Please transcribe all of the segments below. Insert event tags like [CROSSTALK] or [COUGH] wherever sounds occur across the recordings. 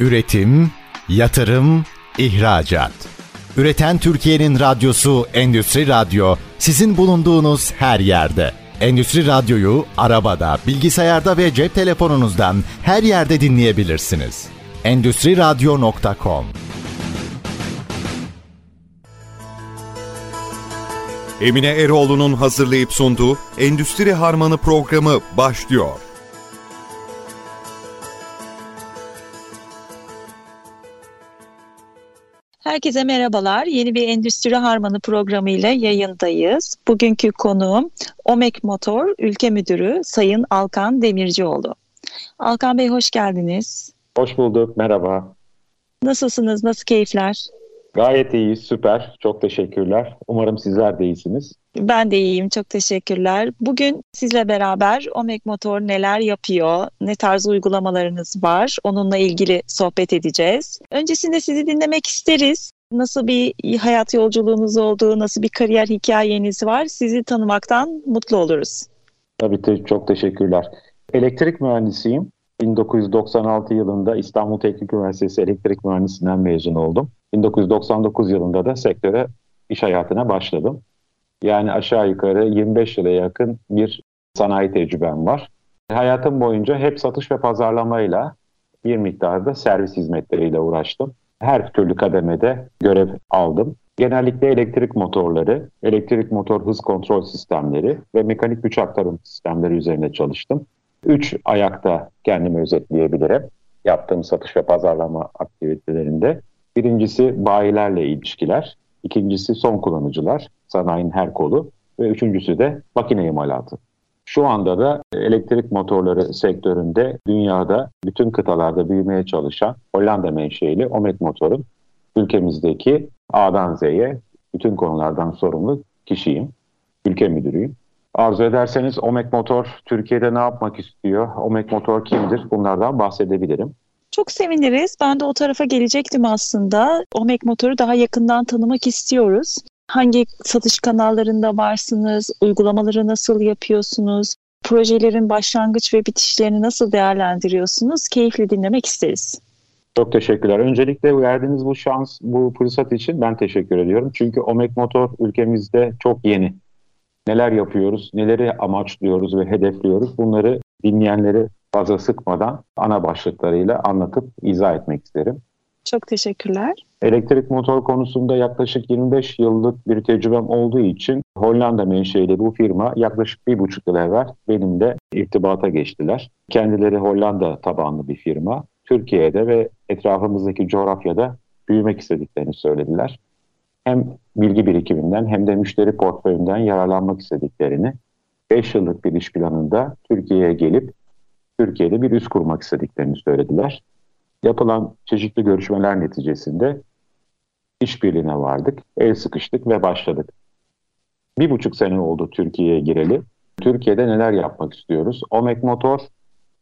Üretim, yatırım, ihracat. Üreten Türkiye'nin radyosu Endüstri Radyo sizin bulunduğunuz her yerde. Endüstri Radyo'yu arabada, bilgisayarda ve cep telefonunuzdan her yerde dinleyebilirsiniz. Endüstri Radyo.com Emine Eroğlu'nun hazırlayıp sunduğu Endüstri Harmanı programı başlıyor. Herkese merhabalar. Yeni bir Endüstri Harmanı programı ile yayındayız. Bugünkü konuğum Omek Motor Ülke Müdürü Sayın Alkan Demircioğlu. Alkan Bey hoş geldiniz. Hoş bulduk, merhaba. Nasılsınız, nasıl keyifler? Gayet iyiyiz, süper. Çok teşekkürler. Umarım sizler de iyisiniz. Ben de iyiyim, çok teşekkürler. Bugün sizle beraber Omek Motor neler yapıyor, ne tarz uygulamalarınız var, onunla ilgili sohbet edeceğiz. Öncesinde sizi dinlemek isteriz. Nasıl bir hayat yolculuğunuz oldu, nasıl bir kariyer hikayeniz var, sizi tanımaktan mutlu oluruz. Tabii ki çok teşekkürler. Elektrik mühendisiyim. 1996 yılında İstanbul Teknik Üniversitesi Elektrik Mühendisliğinden mezun oldum. 1999 yılında da sektöre iş hayatına başladım. Yani aşağı yukarı 25 yıla yakın bir sanayi tecrübem var. Hayatım boyunca hep satış ve pazarlamayla bir miktarda servis hizmetleriyle uğraştım. Her türlü kademede görev aldım. Genellikle elektrik motorları, elektrik motor hız kontrol sistemleri ve mekanik güç aktarım sistemleri üzerine çalıştım. Üç ayakta kendimi özetleyebilirim yaptığım satış ve pazarlama aktivitelerinde. Birincisi bayilerle ilişkiler, ikincisi son kullanıcılar, sanayinin her kolu ve üçüncüsü de makine imalatı. Şu anda da elektrik motorları sektöründe dünyada bütün kıtalarda büyümeye çalışan Hollanda menşeili Omet Motor'un ülkemizdeki A'dan Z'ye bütün konulardan sorumlu kişiyim. Ülke müdürüyüm. Arzu ederseniz Omek Motor Türkiye'de ne yapmak istiyor? Omek Motor kimdir? Bunlardan bahsedebilirim. Çok seviniriz. Ben de o tarafa gelecektim aslında. Omek Motor'u daha yakından tanımak istiyoruz. Hangi satış kanallarında varsınız? Uygulamaları nasıl yapıyorsunuz? Projelerin başlangıç ve bitişlerini nasıl değerlendiriyorsunuz? Keyifli dinlemek isteriz. Çok teşekkürler. Öncelikle verdiğiniz bu şans, bu fırsat için ben teşekkür ediyorum. Çünkü Omek Motor ülkemizde çok yeni. Neler yapıyoruz, neleri amaçlıyoruz ve hedefliyoruz bunları dinleyenleri fazla sıkmadan ana başlıklarıyla anlatıp izah etmek isterim. Çok teşekkürler. Elektrik motor konusunda yaklaşık 25 yıllık bir tecrübem olduğu için Hollanda menşeli bu firma yaklaşık bir buçuk yıl evvel benimle irtibata geçtiler. Kendileri Hollanda tabanlı bir firma. Türkiye'de ve etrafımızdaki coğrafyada büyümek istediklerini söylediler. Hem bilgi birikiminden hem de müşteri portföyünden yararlanmak istediklerini 5 yıllık bir iş planında Türkiye'ye gelip Türkiye'de bir üs kurmak istediklerini söylediler. Yapılan çeşitli görüşmeler neticesinde işbirliğine vardık, el sıkıştık ve başladık. Bir buçuk sene oldu Türkiye'ye gireli. Türkiye'de neler yapmak istiyoruz? Omek Motor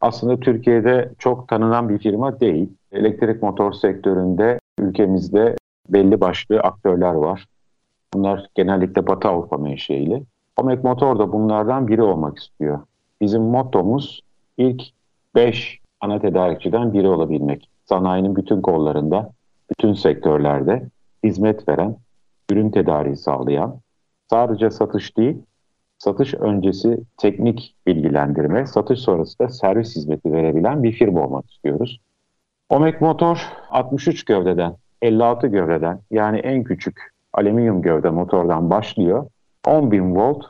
aslında Türkiye'de çok tanınan bir firma değil. Elektrik motor sektöründe ülkemizde belli başlı aktörler var. Bunlar genellikle Batı Avrupa menşeili. Omek Motor da bunlardan biri olmak istiyor. Bizim mottomuz ilk 5 ana tedarikçiden biri olabilmek. Sanayinin bütün kollarında, bütün sektörlerde hizmet veren, ürün tedariği sağlayan, sadece satış değil, satış öncesi teknik bilgilendirme, satış sonrası da servis hizmeti verebilen bir firma olmak istiyoruz. Omek Motor 63 gövdeden, 56 gövdeden yani en küçük alüminyum gövde motordan başlıyor. 10.000 volt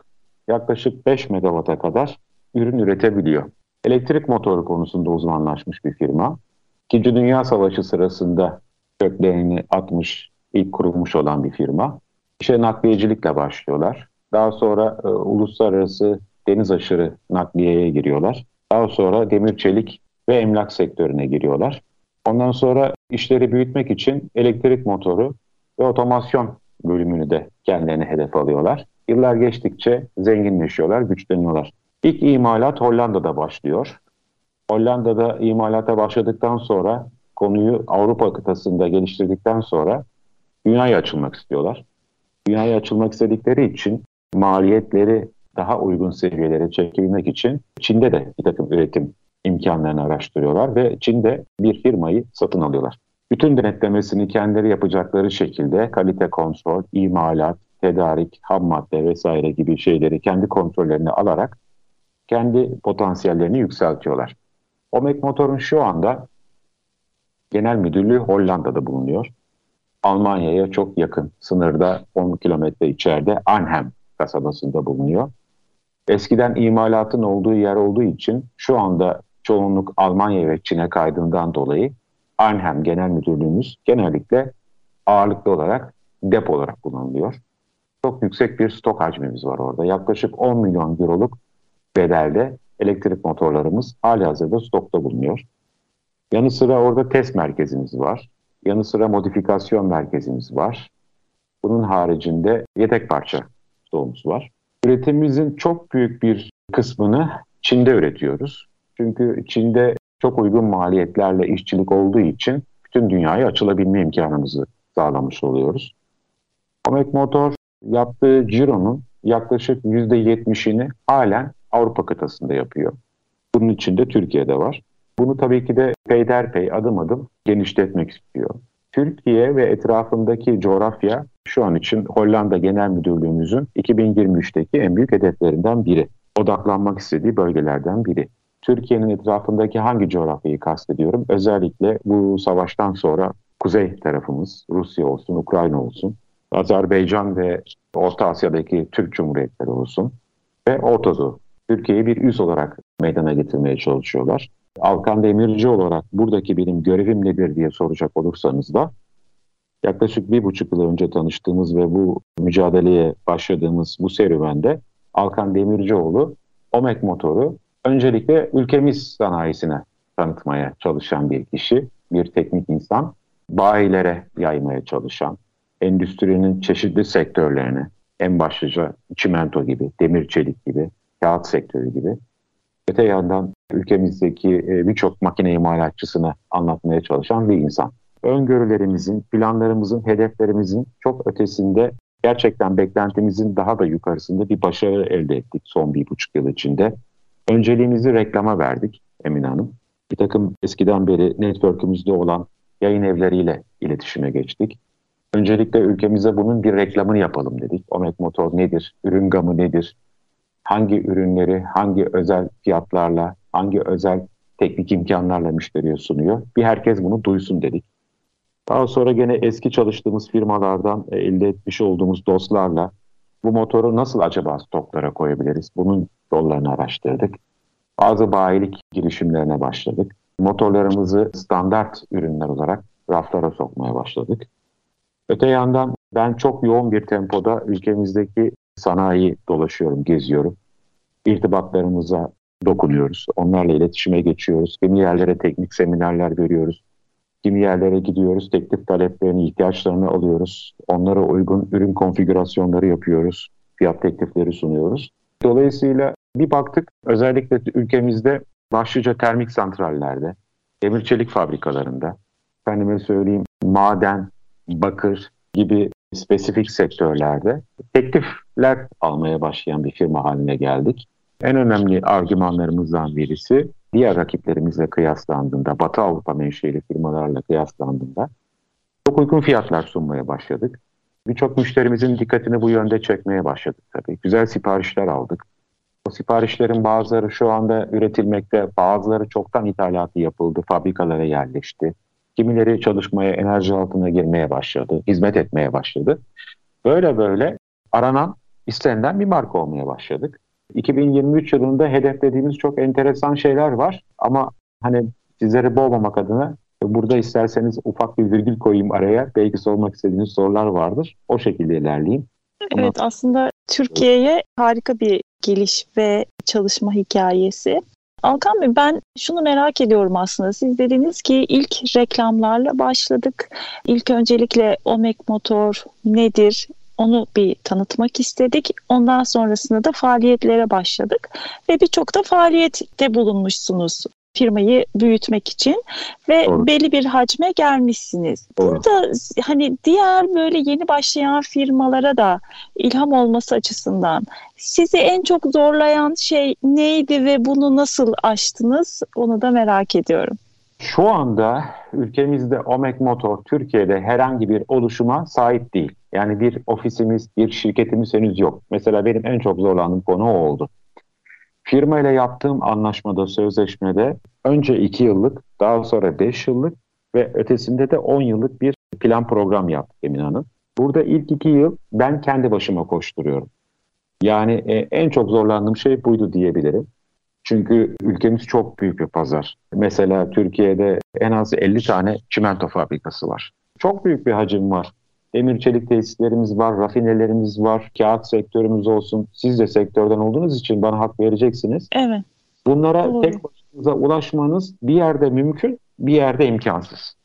yaklaşık 5 megawata kadar ürün üretebiliyor. Elektrik motoru konusunda uzmanlaşmış bir firma. İkinci Dünya Savaşı sırasında köklerini atmış, ilk kurulmuş olan bir firma. İşe nakliyecilikle başlıyorlar. Daha sonra e, uluslararası deniz aşırı nakliyeye giriyorlar. Daha sonra demir çelik ve emlak sektörüne giriyorlar. Ondan sonra işleri büyütmek için elektrik motoru ve otomasyon bölümünü de kendilerine hedef alıyorlar. Yıllar geçtikçe zenginleşiyorlar, güçleniyorlar. İlk imalat Hollanda'da başlıyor. Hollanda'da imalata başladıktan sonra konuyu Avrupa kıtasında geliştirdikten sonra dünyaya açılmak istiyorlar. Dünyaya açılmak istedikleri için maliyetleri daha uygun seviyelere çekebilmek için Çin'de de bir takım üretim imkanlarını araştırıyorlar ve Çin'de bir firmayı satın alıyorlar. Bütün denetlemesini kendileri yapacakları şekilde kalite kontrol, imalat, tedarik, ham madde vesaire gibi şeyleri kendi kontrollerine alarak kendi potansiyellerini yükseltiyorlar. Omek Motor'un şu anda genel müdürlüğü Hollanda'da bulunuyor. Almanya'ya çok yakın, sınırda 10 kilometre içeride Arnhem kasabasında bulunuyor. Eskiden imalatın olduğu yer olduğu için şu anda çoğunluk Almanya ve Çin'e kaydığından dolayı Arnhem Genel Müdürlüğümüz genellikle ağırlıklı olarak depo olarak kullanılıyor. Çok yüksek bir stok hacmimiz var orada. Yaklaşık 10 milyon euroluk bedelde elektrik motorlarımız hali hazırda stokta bulunuyor. Yanı sıra orada test merkezimiz var. Yanı sıra modifikasyon merkezimiz var. Bunun haricinde yedek parça stoğumuz var. Üretimimizin çok büyük bir kısmını Çin'de üretiyoruz. Çünkü Çin'de çok uygun maliyetlerle işçilik olduğu için bütün dünyaya açılabilme imkanımızı sağlamış oluyoruz. Omek Motor yaptığı cironun yaklaşık %70'ini halen Avrupa kıtasında yapıyor. Bunun içinde Türkiye'de var. Bunu tabii ki de peyderpey adım adım genişletmek istiyor. Türkiye ve etrafındaki coğrafya şu an için Hollanda Genel Müdürlüğümüzün 2023'teki en büyük hedeflerinden biri. Odaklanmak istediği bölgelerden biri. Türkiye'nin etrafındaki hangi coğrafyayı kastediyorum? Özellikle bu savaştan sonra kuzey tarafımız Rusya olsun, Ukrayna olsun, Azerbaycan ve Orta Asya'daki Türk Cumhuriyetleri olsun ve Orta Doğu. Türkiye'yi bir üs olarak meydana getirmeye çalışıyorlar. Alkan Demirci olarak buradaki benim görevim nedir diye soracak olursanız da yaklaşık bir buçuk yıl önce tanıştığımız ve bu mücadeleye başladığımız bu serüvende Alkan Demircioğlu Omek motoru öncelikle ülkemiz sanayisine tanıtmaya çalışan bir kişi, bir teknik insan, bayilere yaymaya çalışan, endüstrinin çeşitli sektörlerine, en başlıca çimento gibi, demir çelik gibi, kağıt sektörü gibi, öte yandan ülkemizdeki e, birçok makine imalatçısını anlatmaya çalışan bir insan. Öngörülerimizin, planlarımızın, hedeflerimizin çok ötesinde gerçekten beklentimizin daha da yukarısında bir başarı elde ettik son bir buçuk yıl içinde. Önceliğimizi reklama verdik Emine Hanım. Bir takım eskiden beri network'ümüzde olan yayın evleriyle iletişime geçtik. Öncelikle ülkemize bunun bir reklamını yapalım dedik. Omek Motor nedir? Ürün gamı nedir? Hangi ürünleri hangi özel fiyatlarla, hangi özel teknik imkanlarla müşteriye sunuyor? Bir herkes bunu duysun dedik. Daha sonra gene eski çalıştığımız firmalardan e, elde etmiş olduğumuz dostlarla bu motoru nasıl acaba stoklara koyabiliriz? Bunun yollarını araştırdık. Bazı bayilik girişimlerine başladık. Motorlarımızı standart ürünler olarak raflara sokmaya başladık. Öte yandan ben çok yoğun bir tempoda ülkemizdeki sanayi dolaşıyorum, geziyorum. İrtibatlarımıza dokunuyoruz. Onlarla iletişime geçiyoruz. Kimi yerlere teknik seminerler veriyoruz. Kimi yerlere gidiyoruz, teklif taleplerini, ihtiyaçlarını alıyoruz. Onlara uygun ürün konfigürasyonları yapıyoruz. Fiyat teklifleri sunuyoruz. Dolayısıyla bir baktık özellikle ülkemizde başlıca termik santrallerde, demir çelik fabrikalarında, efendime söyleyeyim maden, bakır gibi spesifik sektörlerde teklifler almaya başlayan bir firma haline geldik. En önemli argümanlarımızdan birisi diğer rakiplerimizle kıyaslandığında, Batı Avrupa menşeli firmalarla kıyaslandığında çok uygun fiyatlar sunmaya başladık. Birçok müşterimizin dikkatini bu yönde çekmeye başladık tabii. Güzel siparişler aldık. O siparişlerin bazıları şu anda üretilmekte, bazıları çoktan ithalatı yapıldı, fabrikalara yerleşti. Kimileri çalışmaya, enerji altına girmeye başladı, hizmet etmeye başladı. Böyle böyle aranan, istenilen bir marka olmaya başladık. 2023 yılında hedeflediğimiz çok enteresan şeyler var ama hani sizleri boğmamak adına burada isterseniz ufak bir virgül koyayım araya. Belki sormak istediğiniz sorular vardır. O şekilde ilerleyeyim. Evet aslında Türkiye'ye harika bir geliş ve çalışma hikayesi. Alkan Bey ben şunu merak ediyorum aslında. Siz dediniz ki ilk reklamlarla başladık. İlk öncelikle Omek Motor nedir? Onu bir tanıtmak istedik. Ondan sonrasında da faaliyetlere başladık ve birçok da faaliyette bulunmuşsunuz. Firmayı büyütmek için ve Doğru. belli bir hacme gelmişsiniz. Doğru. Burada hani diğer böyle yeni başlayan firmalara da ilham olması açısından sizi en çok zorlayan şey neydi ve bunu nasıl aştınız? Onu da merak ediyorum. Şu anda ülkemizde Omek Motor Türkiye'de herhangi bir oluşuma sahip değil. Yani bir ofisimiz, bir şirketimiz henüz yok. Mesela benim en çok zorlandığım konu o oldu. Firma ile yaptığım anlaşmada, sözleşmede önce 2 yıllık, daha sonra 5 yıllık ve ötesinde de 10 yıllık bir plan program yaptık Emin Hanım. Burada ilk 2 yıl ben kendi başıma koşturuyorum. Yani e, en çok zorlandığım şey buydu diyebilirim. Çünkü ülkemiz çok büyük bir pazar. Mesela Türkiye'de en az 50 tane çimento fabrikası var. Çok büyük bir hacim var. Demir çelik tesislerimiz var, rafinelerimiz var, kağıt sektörümüz olsun. Siz de sektörden olduğunuz için bana hak vereceksiniz. Evet. Bunlara Doğru. tek başınıza ulaşmanız bir yerde mümkün, bir yerde imkansız.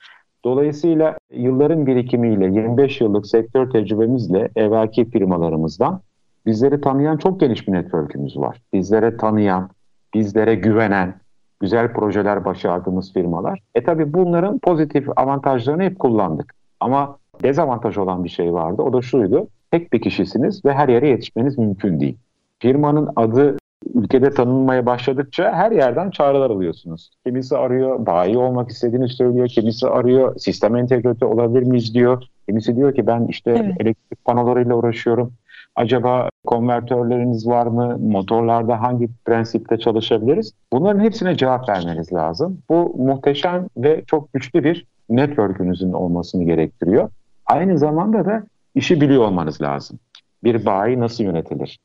Dolayısıyla yılların birikimiyle, 25 yıllık sektör tecrübemizle evvelki firmalarımızdan bizleri tanıyan çok geniş bir network'ümüz var. Bizlere tanıyan, bizlere güvenen, güzel projeler başardığımız firmalar. E tabi bunların pozitif avantajlarını hep kullandık. Ama dezavantaj olan bir şey vardı. O da şuydu. Tek bir kişisiniz ve her yere yetişmeniz mümkün değil. Firmanın adı ülkede tanınmaya başladıkça her yerden çağrılar alıyorsunuz. Kimisi arıyor, bayi olmak istediğini söylüyor. Kimisi arıyor, sistem entegratör olabilir miyiz diyor. Kimisi diyor ki ben işte Evet. elektrik panolarıyla uğraşıyorum. Acaba konvertörleriniz var mı? Motorlarda hangi prensipte çalışabiliriz? Bunların hepsine cevap vermeniz lazım. Bu muhteşem ve çok güçlü bir network'ünüzün olmasını gerektiriyor. Aynı zamanda da işi biliyor olmanız lazım. Bir bayi nasıl yönetilir?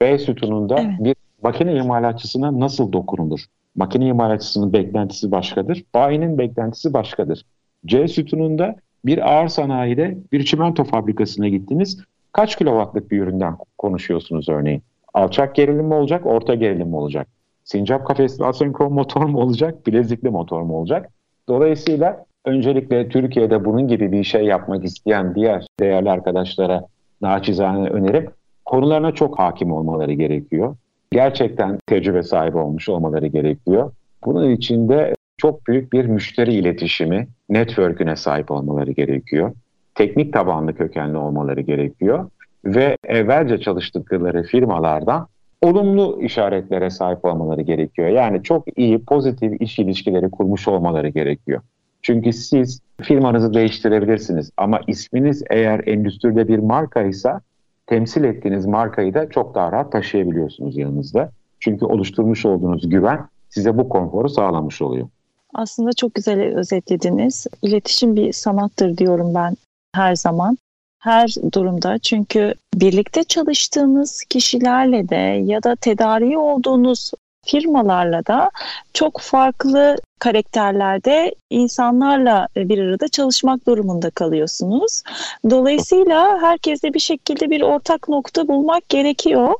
B sütununda Evet. bir makine imalatçısına nasıl dokunulur? Makine imalatçısının beklentisi başkadır. Bayinin beklentisi başkadır. C sütununda bir ağır sanayide bir çimento fabrikasına gittiniz. Kaç kilowattlık bir üründen konuşuyorsunuz örneğin? Alçak gerilim mi olacak, orta gerilim mi olacak? Sincap kafesli asenkron motor mu olacak, bilezikli motor mu olacak? Dolayısıyla öncelikle Türkiye'de bunun gibi bir şey yapmak isteyen diğer değerli arkadaşlara naçizane önerim konularına çok hakim olmaları gerekiyor. Gerçekten tecrübe sahibi olmuş olmaları gerekiyor. Bunun için de çok büyük bir müşteri iletişimi, network'üne sahip olmaları gerekiyor. Teknik tabanlı kökenli olmaları gerekiyor. Ve evvelce çalıştıkları firmalardan olumlu işaretlere sahip olmaları gerekiyor. Yani çok iyi, pozitif iş ilişkileri kurmuş olmaları gerekiyor. Çünkü siz firmanızı değiştirebilirsiniz ama isminiz eğer endüstride bir markaysa temsil ettiğiniz markayı da çok daha rahat taşıyabiliyorsunuz yanınızda. Çünkü oluşturmuş olduğunuz güven size bu konforu sağlamış oluyor. Aslında çok güzel özetlediniz. İletişim bir sanattır diyorum ben her zaman. Her durumda çünkü birlikte çalıştığınız kişilerle de ya da tedariği olduğunuz firmalarla da çok farklı karakterlerde insanlarla bir arada çalışmak durumunda kalıyorsunuz. Dolayısıyla herkeste bir şekilde bir ortak nokta bulmak gerekiyor.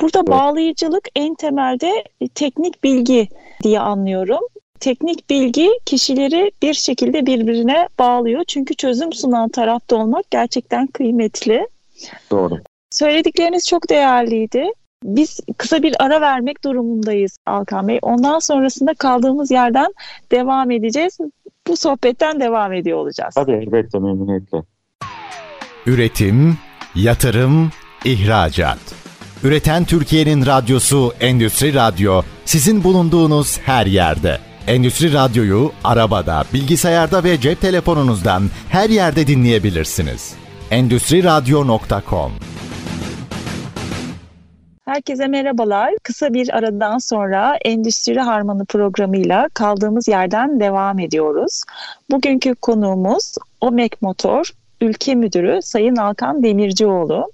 Burada bağlayıcılık en temelde teknik bilgi diye anlıyorum. Teknik bilgi kişileri bir şekilde birbirine bağlıyor. Çünkü çözüm sunan tarafta olmak gerçekten kıymetli. Doğru. Söyledikleriniz çok değerliydi. Biz kısa bir ara vermek durumundayız Alkan Bey. Ondan sonrasında kaldığımız yerden devam edeceğiz. Bu sohbetten devam ediyor olacağız. Tabii elbette memnuniyetle. Üretim, yatırım, ihracat. Üreten Türkiye'nin radyosu Endüstri Radyo sizin bulunduğunuz her yerde. Endüstri Radyo'yu arabada, bilgisayarda ve cep telefonunuzdan her yerde dinleyebilirsiniz. Endüstri Radyo.com Herkese merhabalar. Kısa bir aradan sonra Endüstri Harmanı programıyla kaldığımız yerden devam ediyoruz. Bugünkü konuğumuz Omek Motor Ülke Müdürü Sayın Alkan Demircioğlu.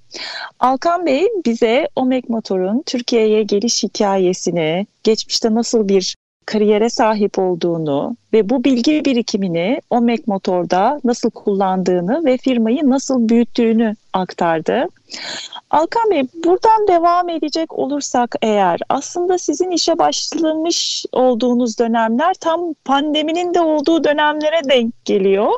Alkan Bey bize Omek Motor'un Türkiye'ye geliş hikayesini, geçmişte nasıl bir kariyere sahip olduğunu ve bu bilgi birikimini Omek Motor'da nasıl kullandığını ve firmayı nasıl büyüttüğünü aktardı. Alkan Bey buradan devam edecek olursak eğer aslında sizin işe başlamış olduğunuz dönemler tam pandeminin de olduğu dönemlere denk geliyor.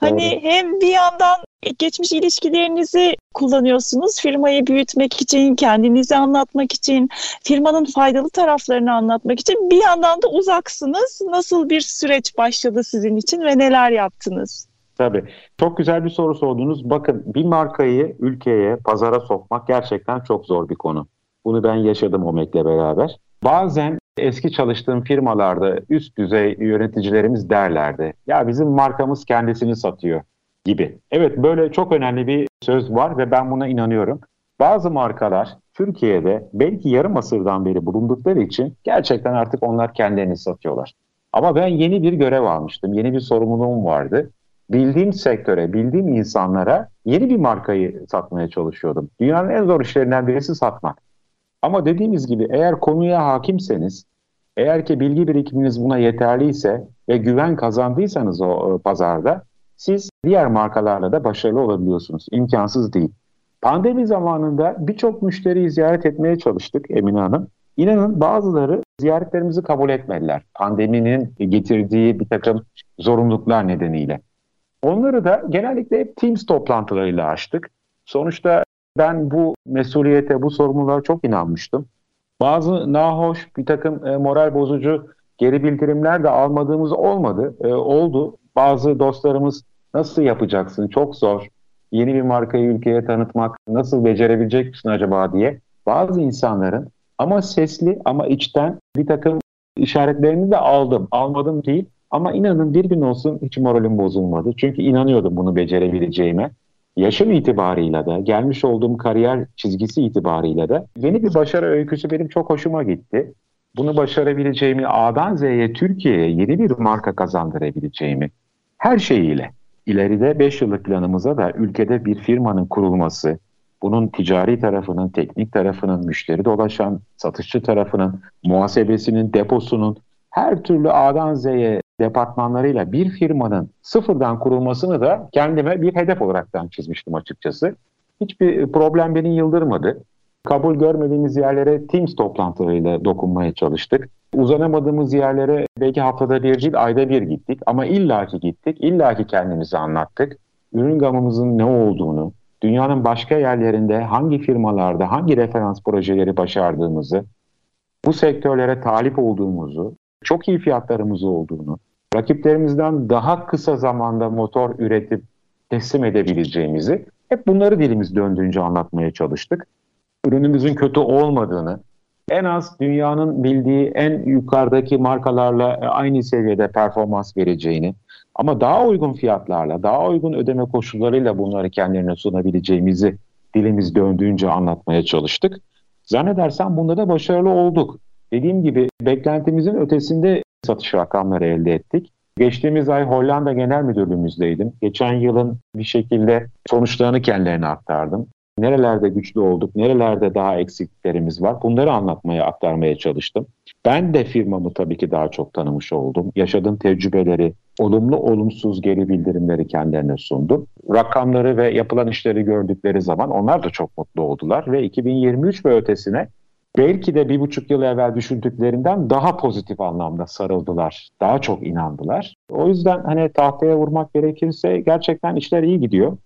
Hani hem bir yandan geçmiş ilişkilerinizi kullanıyorsunuz. Firmayı büyütmek için, kendinizi anlatmak için, firmanın faydalı taraflarını anlatmak için. Bir yandan da uzaksınız. Nasıl bir süreç başladı sizin için ve neler yaptınız? Tabii. Çok güzel bir soru sordunuz. Bakın bir markayı ülkeye, pazara sokmak gerçekten çok zor bir konu. Bunu ben yaşadım OMEK'le beraber. Bazen eski çalıştığım firmalarda üst düzey yöneticilerimiz derlerdi. Ya bizim markamız kendisini satıyor gibi. Evet böyle çok önemli bir söz var ve ben buna inanıyorum. Bazı markalar Türkiye'de belki yarım asırdan beri bulundukları için gerçekten artık onlar kendilerini satıyorlar. Ama ben yeni bir görev almıştım, yeni bir sorumluluğum vardı. Bildiğim sektöre, bildiğim insanlara yeni bir markayı satmaya çalışıyordum. Dünyanın en zor işlerinden birisi satmak. Ama dediğimiz gibi eğer konuya hakimseniz, eğer ki bilgi birikiminiz buna yeterliyse ve güven kazandıysanız o pazarda siz diğer markalarla da başarılı olabiliyorsunuz. İmkansız değil. Pandemi zamanında birçok müşteriyi ziyaret etmeye çalıştık Emine Hanım. İnanın bazıları ziyaretlerimizi kabul etmediler. Pandeminin getirdiği bir takım zorunluluklar nedeniyle. Onları da genellikle hep Teams toplantılarıyla açtık. Sonuçta ben bu mesuliyete, bu sorumluluğa çok inanmıştım. Bazı nahoş, bir takım e, moral bozucu geri bildirimler de almadığımız olmadı. E, oldu. Bazı dostlarımız nasıl yapacaksın, çok zor. Yeni bir markayı ülkeye tanıtmak nasıl becerebilecek misin acaba diye. Bazı insanların ama sesli ama içten bir takım işaretlerini de aldım. Almadım değil ama inanın bir gün olsun hiç moralim bozulmadı. Çünkü inanıyordum bunu becerebileceğime. Yaşım itibarıyla da, gelmiş olduğum kariyer çizgisi itibarıyla da yeni bir başarı öyküsü benim çok hoşuma gitti. Bunu başarabileceğimi, A'dan Z'ye Türkiye'ye yeni bir marka kazandırabileceğimi her şeyiyle ileride 5 yıllık planımıza da ülkede bir firmanın kurulması, bunun ticari tarafının, teknik tarafının, müşteri dolaşan, satışçı tarafının, muhasebesinin, deposunun her türlü A'dan Z'ye departmanlarıyla bir firmanın sıfırdan kurulmasını da kendime bir hedef olaraktan çizmiştim açıkçası. Hiçbir problem beni yıldırmadı. Kabul görmediğimiz yerlere Teams toplantılarıyla dokunmaya çalıştık. Uzanamadığımız yerlere belki haftada bir değil ayda bir gittik ama illaki gittik, illaki kendimizi anlattık. Ürün gamımızın ne olduğunu, dünyanın başka yerlerinde hangi firmalarda hangi referans projeleri başardığımızı, bu sektörlere talip olduğumuzu, çok iyi fiyatlarımız olduğunu, rakiplerimizden daha kısa zamanda motor üretip teslim edebileceğimizi hep bunları dilimiz döndüğünce anlatmaya çalıştık. Ürünümüzün kötü olmadığını, en az dünyanın bildiği en yukarıdaki markalarla aynı seviyede performans vereceğini ama daha uygun fiyatlarla, daha uygun ödeme koşullarıyla bunları kendilerine sunabileceğimizi dilimiz döndüğünce anlatmaya çalıştık. Zannedersem bunda da başarılı olduk. Dediğim gibi beklentimizin ötesinde satış rakamları elde ettik. Geçtiğimiz ay Hollanda Genel Müdürlüğümüzdeydim. Geçen yılın bir şekilde sonuçlarını kendilerine aktardım. Nerelerde güçlü olduk, nerelerde daha eksiklerimiz var bunları anlatmaya, aktarmaya çalıştım. Ben de firmamı tabii ki daha çok tanımış oldum. Yaşadığım tecrübeleri, olumlu olumsuz geri bildirimleri kendilerine sundum. Rakamları ve yapılan işleri gördükleri zaman onlar da çok mutlu oldular ve 2023 ve ötesine belki de bir buçuk yıl evvel düşündüklerinden daha pozitif anlamda sarıldılar. Daha çok inandılar. O yüzden hani tahtaya vurmak gerekirse gerçekten işler iyi gidiyor.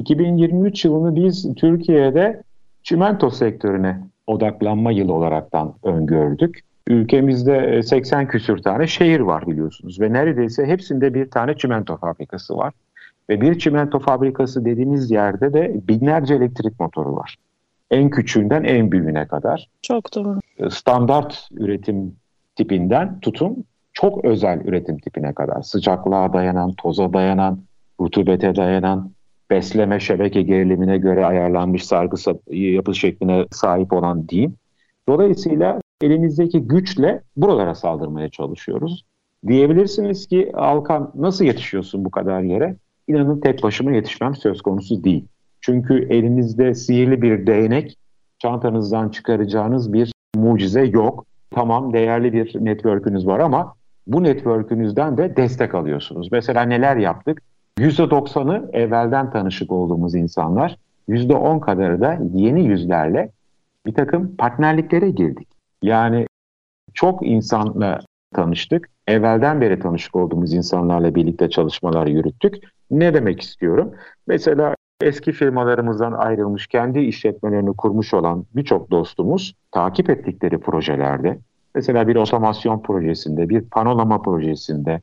2023 yılını biz Türkiye'de çimento sektörüne odaklanma yılı olaraktan öngördük. Ülkemizde 80 küsür tane şehir var biliyorsunuz ve neredeyse hepsinde bir tane çimento fabrikası var. Ve bir çimento fabrikası dediğimiz yerde de binlerce elektrik motoru var. En küçüğünden en büyüğüne kadar. Çok doğru. Standart üretim tipinden tutun çok özel üretim tipine kadar. Sıcaklığa dayanan, toza dayanan, rutubete dayanan, besleme şebeke gerilimine göre ayarlanmış sargı yapı şekline sahip olan diyeyim. Dolayısıyla elimizdeki güçle buralara saldırmaya çalışıyoruz. Diyebilirsiniz ki Alkan nasıl yetişiyorsun bu kadar yere? İnanın tek başıma yetişmem söz konusu değil. Çünkü elinizde sihirli bir değnek, çantanızdan çıkaracağınız bir mucize yok. Tamam değerli bir network'ünüz var ama bu network'ünüzden de destek alıyorsunuz. Mesela neler yaptık? %90'ı evvelden tanışık olduğumuz insanlar, %10 kadarı da yeni yüzlerle bir takım partnerliklere girdik. Yani çok insanla tanıştık. Evvelden beri tanışık olduğumuz insanlarla birlikte çalışmalar yürüttük. Ne demek istiyorum? Mesela eski firmalarımızdan ayrılmış, kendi işletmelerini kurmuş olan birçok dostumuz takip ettikleri projelerde, mesela bir otomasyon projesinde, bir panolama projesinde,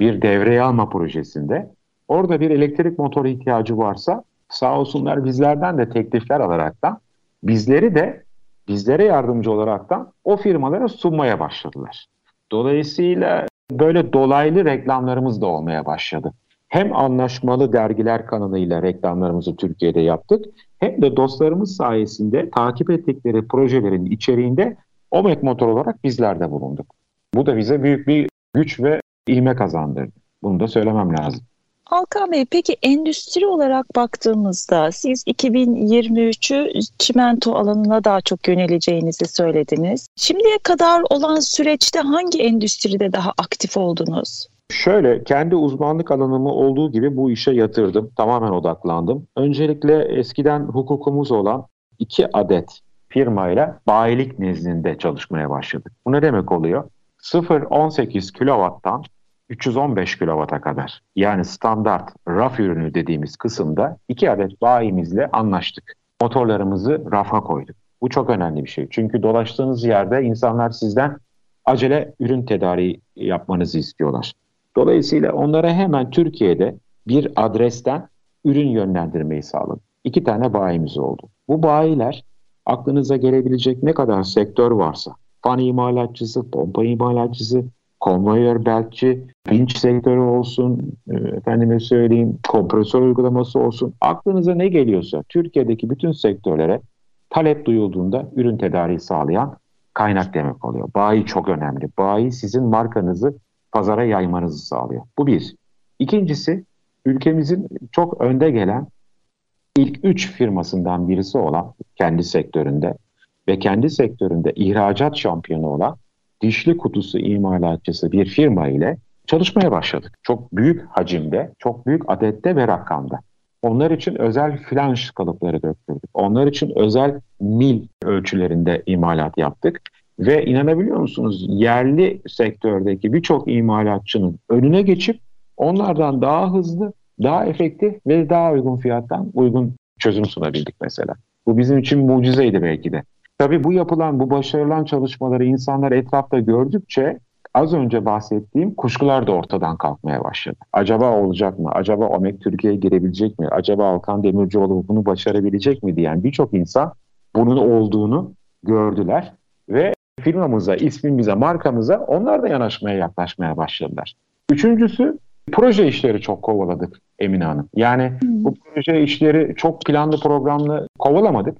bir devreye alma projesinde orada bir elektrik motoru ihtiyacı varsa sağ olsunlar bizlerden de teklifler alaraktan bizleri de bizlere yardımcı olaraktan o firmalara sunmaya başladılar. Dolayısıyla böyle dolaylı reklamlarımız da olmaya başladı. Hem anlaşmalı dergiler kanalıyla reklamlarımızı Türkiye'de yaptık hem de dostlarımız sayesinde takip ettikleri projelerin içeriğinde OMEK motor olarak bizler de bulunduk. Bu da bize büyük bir güç ve ivme kazandırdı. Bunu da söylemem lazım. Halkan Bey peki endüstri olarak baktığımızda siz 2023'ü çimento alanına daha çok yöneleceğinizi söylediniz. Şimdiye kadar olan süreçte hangi endüstride daha aktif oldunuz? Şöyle kendi uzmanlık alanımı olduğu gibi bu işe yatırdım. Tamamen odaklandım. Öncelikle eskiden hukukumuz olan iki adet firmayla bayilik nezdinde çalışmaya başladık. Bu ne demek oluyor? 0-18 kilovattan 315 kW'a kadar yani standart raf ürünü dediğimiz kısımda iki adet bayimizle anlaştık. Motorlarımızı rafa koyduk. Bu çok önemli bir şey. Çünkü dolaştığınız yerde insanlar sizden acele ürün tedariği yapmanızı istiyorlar. Dolayısıyla onlara hemen Türkiye'de bir adresten ürün yönlendirmeyi sağladık. İki tane bayimiz oldu. Bu bayiler aklınıza gelebilecek ne kadar sektör varsa, fan imalatçısı, pompa imalatçısı, konvoyör belki vinç sektörü olsun, e, efendime söyleyeyim kompresör uygulaması olsun. Aklınıza ne geliyorsa Türkiye'deki bütün sektörlere talep duyulduğunda ürün tedariği sağlayan kaynak demek oluyor. Bayi çok önemli. Bayi sizin markanızı pazara yaymanızı sağlıyor. Bu bir. İkincisi ülkemizin çok önde gelen ilk üç firmasından birisi olan kendi sektöründe ve kendi sektöründe ihracat şampiyonu olan dişli kutusu imalatçısı bir firma ile çalışmaya başladık. Çok büyük hacimde, çok büyük adette ve rakamda. Onlar için özel flanş kalıpları döktürdük. Onlar için özel mil ölçülerinde imalat yaptık. Ve inanabiliyor musunuz yerli sektördeki birçok imalatçının önüne geçip onlardan daha hızlı, daha efektif ve daha uygun fiyattan uygun çözüm sunabildik mesela. Bu bizim için mucizeydi belki de. Tabii bu yapılan, bu başarılan çalışmaları insanlar etrafta gördükçe az önce bahsettiğim kuşkular da ortadan kalkmaya başladı. Acaba olacak mı? Acaba OMEK Türkiye'ye girebilecek mi? Acaba Alkan Demircioğlu bunu başarabilecek mi diyen birçok insan bunun olduğunu gördüler ve firmamıza, ismimize, markamıza onlar da yanaşmaya, yaklaşmaya başladılar. Üçüncüsü proje işleri çok kovaladık Emine Hanım. Yani bu proje işleri çok planlı programlı kovalamadık.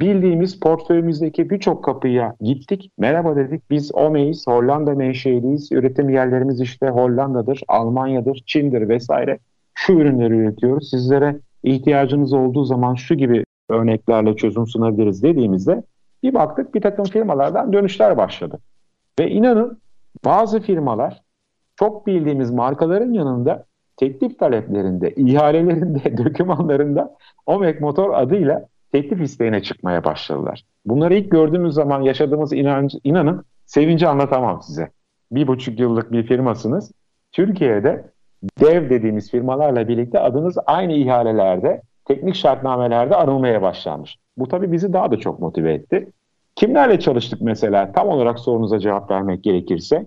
Bildiğimiz portföyümüzdeki birçok kapıya gittik. Merhaba dedik. Biz OME'yiz, Hollanda menşeliyiz. Üretim yerlerimiz işte Hollanda'dır, Almanya'dır, Çin'dir vesaire. Şu ürünleri üretiyoruz. Sizlere ihtiyacınız olduğu zaman şu gibi örneklerle çözüm sunabiliriz dediğimizde bir baktık bir takım firmalardan dönüşler başladı. Ve inanın bazı firmalar çok bildiğimiz markaların yanında teklif taleplerinde, ihalelerinde, [LAUGHS] dokümanlarında OMEK Motor adıyla teklif isteğine çıkmaya başladılar. Bunları ilk gördüğümüz zaman yaşadığımız inancı, inanın sevinci anlatamam size. Bir buçuk yıllık bir firmasınız. Türkiye'de dev dediğimiz firmalarla birlikte adınız aynı ihalelerde, teknik şartnamelerde anılmaya başlanmış. Bu tabii bizi daha da çok motive etti. Kimlerle çalıştık mesela? Tam olarak sorunuza cevap vermek gerekirse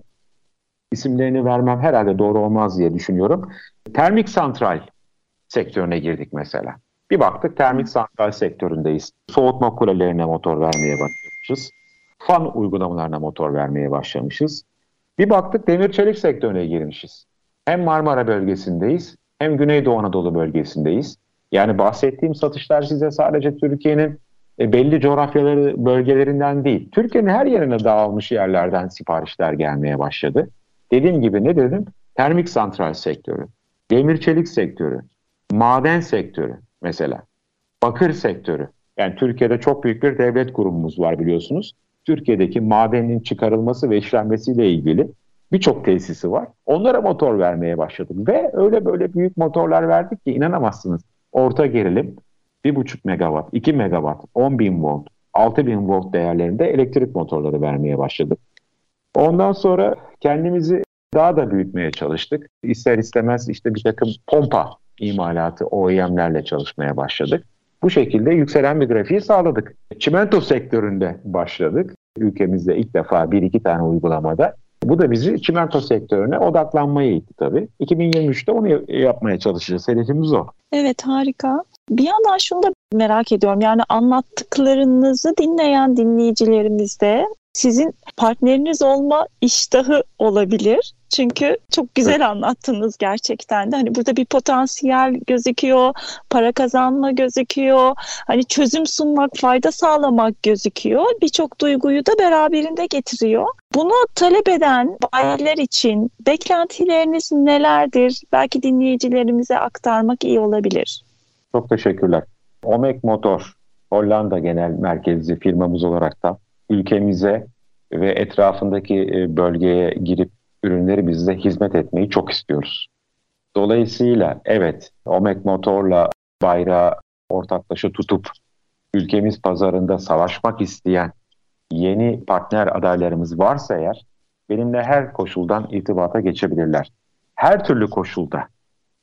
isimlerini vermem herhalde doğru olmaz diye düşünüyorum. Termik santral sektörüne girdik mesela. Bir baktık termik santral sektöründeyiz. Soğutma kulelerine motor vermeye başlamışız. Fan uygulamalarına motor vermeye başlamışız. Bir baktık demir çelik sektörüne girmişiz. Hem Marmara bölgesindeyiz hem Güneydoğu Anadolu bölgesindeyiz. Yani bahsettiğim satışlar size sadece Türkiye'nin e, belli coğrafyaları bölgelerinden değil, Türkiye'nin her yerine dağılmış yerlerden siparişler gelmeye başladı. Dediğim gibi ne dedim? Termik santral sektörü, demir çelik sektörü, maden sektörü, mesela. Bakır sektörü. Yani Türkiye'de çok büyük bir devlet kurumumuz var biliyorsunuz. Türkiye'deki madenin çıkarılması ve işlenmesiyle ilgili birçok tesisi var. Onlara motor vermeye başladık ve öyle böyle büyük motorlar verdik ki inanamazsınız. Orta gerilim 1,5 megawatt, 2 megawatt, 10 bin volt, 6 bin volt değerlerinde elektrik motorları vermeye başladık. Ondan sonra kendimizi daha da büyütmeye çalıştık. İster istemez işte bir takım pompa imalatı OEM'lerle çalışmaya başladık. Bu şekilde yükselen bir grafiği sağladık. Çimento sektöründe başladık. Ülkemizde ilk defa bir iki tane uygulamada. Bu da bizi çimento sektörüne odaklanmaya itti tabii. 2023'te onu yapmaya çalışacağız. Hedefimiz o. Evet harika. Bir yandan şunu da merak ediyorum. Yani anlattıklarınızı dinleyen dinleyicilerimiz de sizin partneriniz olma iştahı olabilir. Çünkü çok güzel anlattınız gerçekten de. Hani burada bir potansiyel gözüküyor, para kazanma gözüküyor, hani çözüm sunmak, fayda sağlamak gözüküyor. Birçok duyguyu da beraberinde getiriyor. Bunu talep eden bayiler için beklentileriniz nelerdir? Belki dinleyicilerimize aktarmak iyi olabilir. Çok teşekkürler. Omek Motor, Hollanda genel merkezli firmamız olarak da ülkemize ve etrafındaki e, bölgeye girip ürünleri bize hizmet etmeyi çok istiyoruz. Dolayısıyla evet Omek Motor'la bayrağı ortaklaşa tutup ülkemiz pazarında savaşmak isteyen yeni partner adaylarımız varsa eğer benimle her koşuldan irtibata geçebilirler. Her türlü koşulda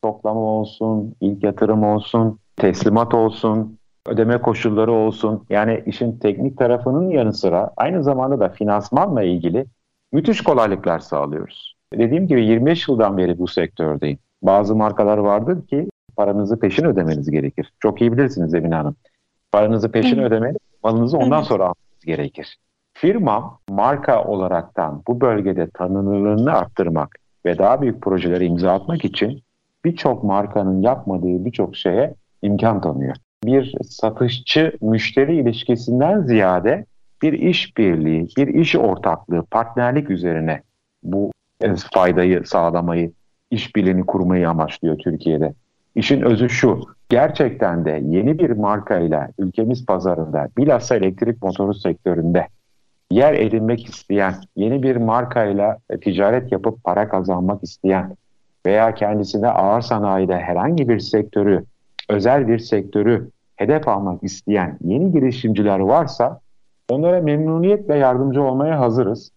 toplama olsun, ilk yatırım olsun, teslimat olsun, ödeme koşulları olsun. Yani işin teknik tarafının yanı sıra aynı zamanda da finansmanla ilgili müthiş kolaylıklar sağlıyoruz. Dediğim gibi 25 yıldan beri bu sektördeyim. Bazı markalar vardır ki paranızı peşin ödemeniz gerekir. Çok iyi bilirsiniz Emine Hanım. Paranızı peşin evet. ödemeniz, malınızı ondan evet. sonra almanız gerekir. Firmam marka olaraktan bu bölgede tanınırlığını arttırmak ve daha büyük projelere imza atmak için birçok markanın yapmadığı birçok şeye imkan tanıyor. Bir satışçı müşteri ilişkisinden ziyade bir iş birliği, bir iş ortaklığı, partnerlik üzerine bu faydayı sağlamayı, işbirliğini kurmayı amaçlıyor Türkiye'de. İşin özü şu, gerçekten de yeni bir markayla ülkemiz pazarında, bilhassa elektrik motoru sektöründe yer edinmek isteyen, yeni bir markayla ticaret yapıp para kazanmak isteyen veya kendisine ağır sanayide herhangi bir sektörü, özel bir sektörü hedef almak isteyen yeni girişimciler varsa onlara memnuniyetle yardımcı olmaya hazırız.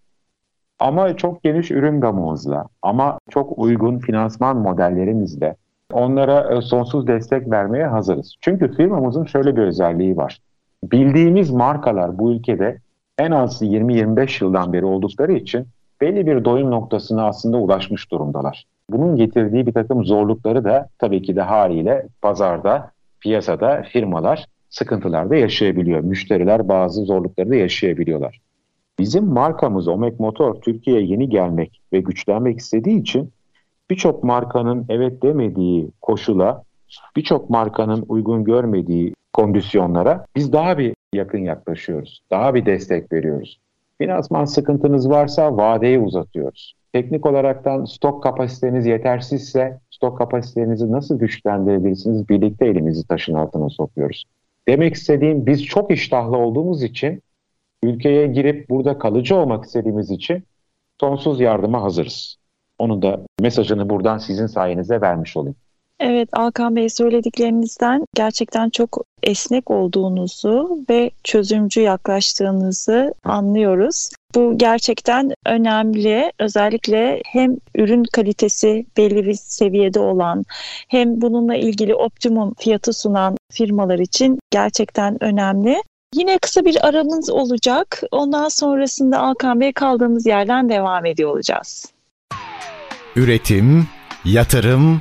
Ama çok geniş ürün gamımızla, ama çok uygun finansman modellerimizle onlara e, sonsuz destek vermeye hazırız. Çünkü firmamızın şöyle bir özelliği var. Bildiğimiz markalar bu ülkede en az 20-25 yıldan beri oldukları için belli bir doyum noktasına aslında ulaşmış durumdalar. Bunun getirdiği bir takım zorlukları da tabii ki de haliyle pazarda, piyasada firmalar sıkıntılarda yaşayabiliyor. Müşteriler bazı zorlukları da yaşayabiliyorlar. Bizim markamız Omek Motor Türkiye'ye yeni gelmek ve güçlenmek istediği için birçok markanın evet demediği koşula, birçok markanın uygun görmediği kondisyonlara biz daha bir yakın yaklaşıyoruz. Daha bir destek veriyoruz. Finansman sıkıntınız varsa vadeyi uzatıyoruz. Teknik olaraktan stok kapasiteniz yetersizse stok kapasitenizi nasıl güçlendirebilirsiniz? Birlikte elimizi taşın altına sokuyoruz. Demek istediğim biz çok iştahlı olduğumuz için ülkeye girip burada kalıcı olmak istediğimiz için sonsuz yardıma hazırız. Onun da mesajını buradan sizin sayenizde vermiş olayım. Evet Alkan Bey söylediklerinizden gerçekten çok esnek olduğunuzu ve çözümcü yaklaştığınızı anlıyoruz. Bu gerçekten önemli. Özellikle hem ürün kalitesi belli bir seviyede olan hem bununla ilgili optimum fiyatı sunan firmalar için gerçekten önemli. Yine kısa bir aramız olacak. Ondan sonrasında Alkan Bey kaldığımız yerden devam ediyor olacağız. Üretim, yatırım,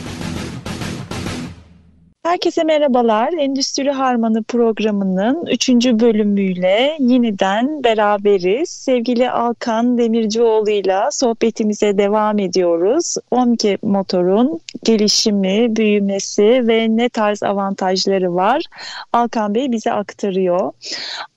Herkese merhabalar. Endüstri Harmanı programının 3. bölümüyle yeniden beraberiz. Sevgili Alkan Demircioğlu ile sohbetimize devam ediyoruz. OMKE motorun gelişimi, büyümesi ve ne tarz avantajları var? Alkan Bey bize aktarıyor.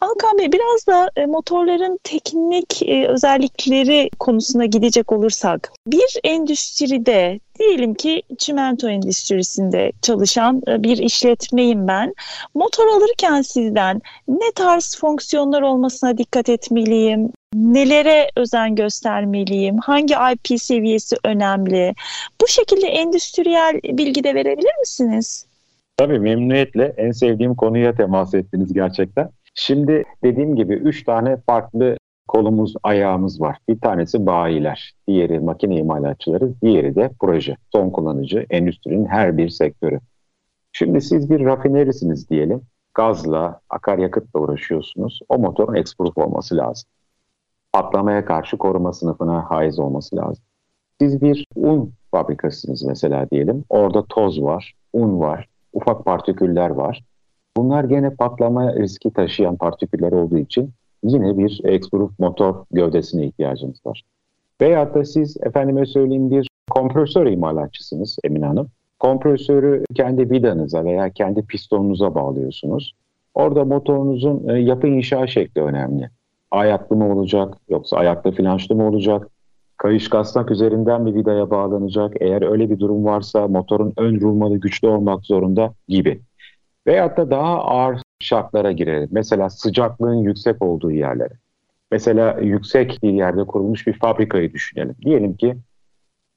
Alkan Bey biraz da e, motorların teknik e, özellikleri konusuna gidecek olursak bir endüstride Diyelim ki çimento endüstrisinde çalışan e, bir işletmeyim ben. Motor alırken sizden ne tarz fonksiyonlar olmasına dikkat etmeliyim? Nelere özen göstermeliyim? Hangi IP seviyesi önemli? Bu şekilde endüstriyel bilgi de verebilir misiniz? Tabii memnuniyetle en sevdiğim konuya temas ettiniz gerçekten. Şimdi dediğim gibi üç tane farklı kolumuz, ayağımız var. Bir tanesi bayiler, diğeri makine imalatçıları, diğeri de proje, son kullanıcı, endüstrinin her bir sektörü. Şimdi siz bir rafinerisiniz diyelim. Gazla, akaryakıtla uğraşıyorsunuz. O motorun exproof olması lazım. Patlamaya karşı koruma sınıfına haiz olması lazım. Siz bir un fabrikasınız mesela diyelim. Orada toz var, un var, ufak partiküller var. Bunlar gene patlama riski taşıyan partiküller olduğu için yine bir exproof motor gövdesine ihtiyacınız var. Veyahut da siz efendime söyleyeyim bir kompresör imalatçısınız Emine Hanım. Kompresörü kendi vidanıza veya kendi pistonunuza bağlıyorsunuz. Orada motorunuzun e, yapı inşa şekli önemli. Ayaklı mı olacak yoksa ayaklı flanşlı mı olacak? Kayış kasnak üzerinden bir vidaya bağlanacak. Eğer öyle bir durum varsa motorun ön rulmanı güçlü olmak zorunda gibi. Veyahut da daha ağır şartlara girelim. Mesela sıcaklığın yüksek olduğu yerlere. Mesela yüksek bir yerde kurulmuş bir fabrikayı düşünelim. Diyelim ki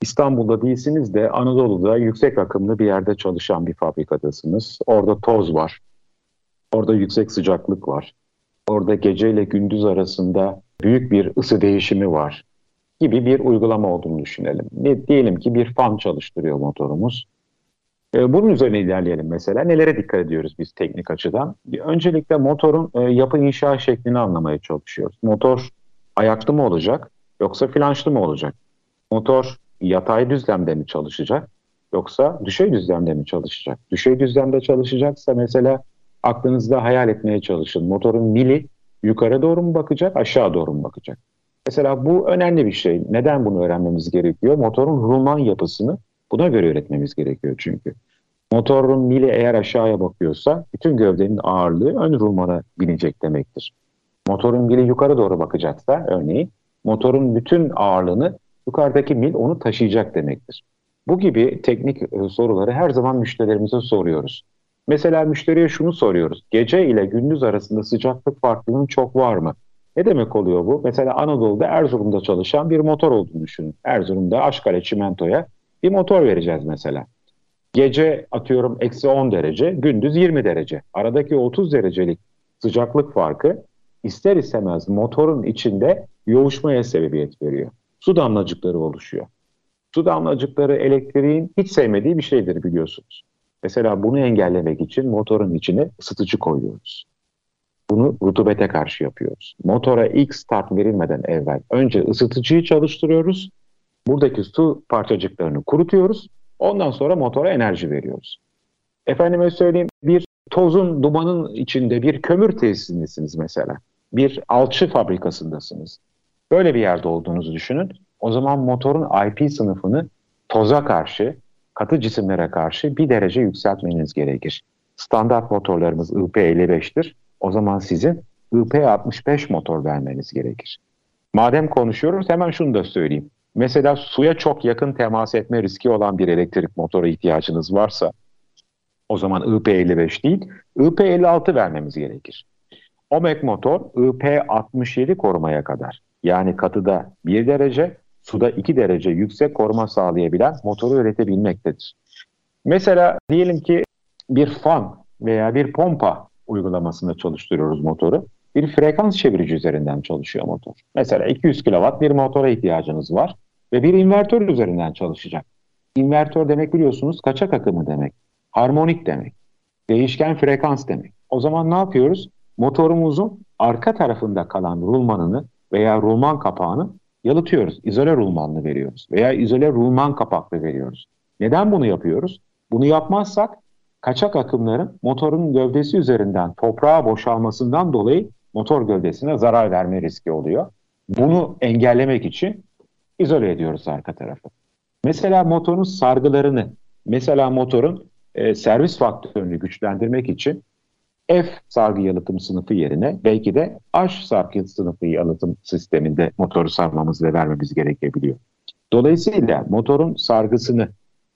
İstanbul'da değilsiniz de Anadolu'da yüksek akımlı bir yerde çalışan bir fabrikadasınız. Orada toz var. Orada yüksek sıcaklık var. Orada gece ile gündüz arasında büyük bir ısı değişimi var gibi bir uygulama olduğunu düşünelim. Ne, diyelim ki bir fan çalıştırıyor motorumuz. E, bunun üzerine ilerleyelim mesela. Nelere dikkat ediyoruz biz teknik açıdan? Öncelikle motorun e, yapı inşa şeklini anlamaya çalışıyoruz. Motor ayaklı mı olacak yoksa flanşlı mı olacak? Motor yatay düzlemde mi çalışacak yoksa düşey düzlemde mi çalışacak? Düşey düzlemde çalışacaksa mesela aklınızda hayal etmeye çalışın. Motorun mili yukarı doğru mu bakacak, aşağı doğru mu bakacak? Mesela bu önemli bir şey. Neden bunu öğrenmemiz gerekiyor? Motorun rulman yapısını buna göre üretmemiz gerekiyor çünkü. Motorun mili eğer aşağıya bakıyorsa bütün gövdenin ağırlığı ön rulmana binecek demektir. Motorun mili yukarı doğru bakacaksa örneğin motorun bütün ağırlığını yukarıdaki mil onu taşıyacak demektir. Bu gibi teknik e, soruları her zaman müşterilerimize soruyoruz. Mesela müşteriye şunu soruyoruz. Gece ile gündüz arasında sıcaklık farklılığının çok var mı? Ne demek oluyor bu? Mesela Anadolu'da Erzurum'da çalışan bir motor olduğunu düşünün. Erzurum'da Aşkale Çimento'ya bir motor vereceğiz mesela. Gece atıyorum eksi 10 derece, gündüz 20 derece. Aradaki 30 derecelik sıcaklık farkı ister istemez motorun içinde yoğuşmaya sebebiyet veriyor. Su damlacıkları oluşuyor. Su damlacıkları elektriğin hiç sevmediği bir şeydir biliyorsunuz. Mesela bunu engellemek için motorun içine ısıtıcı koyuyoruz. Bunu rutubete karşı yapıyoruz. Motora ilk start verilmeden evvel önce ısıtıcıyı çalıştırıyoruz. Buradaki su parçacıklarını kurutuyoruz. Ondan sonra motora enerji veriyoruz. Efendime söyleyeyim bir tozun, dumanın içinde bir kömür tesisindesiniz mesela. Bir alçı fabrikasındasınız. Böyle bir yerde olduğunuzu düşünün. O zaman motorun IP sınıfını toza karşı, katı cisimlere karşı bir derece yükseltmeniz gerekir. Standart motorlarımız IP55'tir. O zaman sizin IP65 motor vermeniz gerekir. Madem konuşuyoruz hemen şunu da söyleyeyim. Mesela suya çok yakın temas etme riski olan bir elektrik motoru ihtiyacınız varsa o zaman IP55 değil IP56 vermemiz gerekir. OMEC motor IP67 korumaya kadar yani katıda 1 derece suda 2 derece yüksek koruma sağlayabilen motoru üretebilmektedir. Mesela diyelim ki bir fan veya bir pompa uygulamasında çalıştırıyoruz motoru. Bir frekans çevirici üzerinden çalışıyor motor. Mesela 200 kW bir motora ihtiyacınız var ve bir invertör üzerinden çalışacak. İnvertör demek biliyorsunuz kaçak akımı demek, harmonik demek, değişken frekans demek. O zaman ne yapıyoruz? Motorumuzun arka tarafında kalan rulmanını veya rulman kapağını yalıtıyoruz. İzole rulmanlı veriyoruz veya izole rulman kapaklı veriyoruz. Neden bunu yapıyoruz? Bunu yapmazsak kaçak akımların motorun gövdesi üzerinden toprağa boşalmasından dolayı motor gövdesine zarar verme riski oluyor. Bunu engellemek için izole ediyoruz arka tarafı. Mesela motorun sargılarını, mesela motorun e, servis faktörünü güçlendirmek için F sargı yalıtım sınıfı yerine belki de H sargı sınıfı yalıtım sisteminde motoru sarmamız ve vermemiz gerekebiliyor. Dolayısıyla motorun sargısını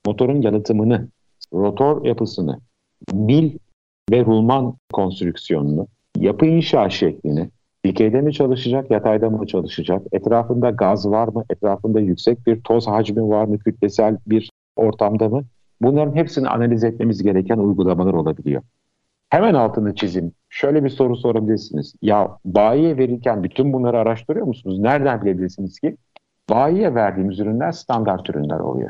motorun yalıtımını, rotor yapısını, mil ve rulman konstrüksiyonunu, yapı inşa şeklini, dikeyde mi çalışacak, yatayda mı çalışacak, etrafında gaz var mı, etrafında yüksek bir toz hacmi var mı, kütlesel bir ortamda mı? Bunların hepsini analiz etmemiz gereken uygulamalar olabiliyor. Hemen altını çizim. Şöyle bir soru sorabilirsiniz. Ya bayiye verirken bütün bunları araştırıyor musunuz? Nereden bilebilirsiniz ki? Bayiye verdiğimiz ürünler standart ürünler oluyor.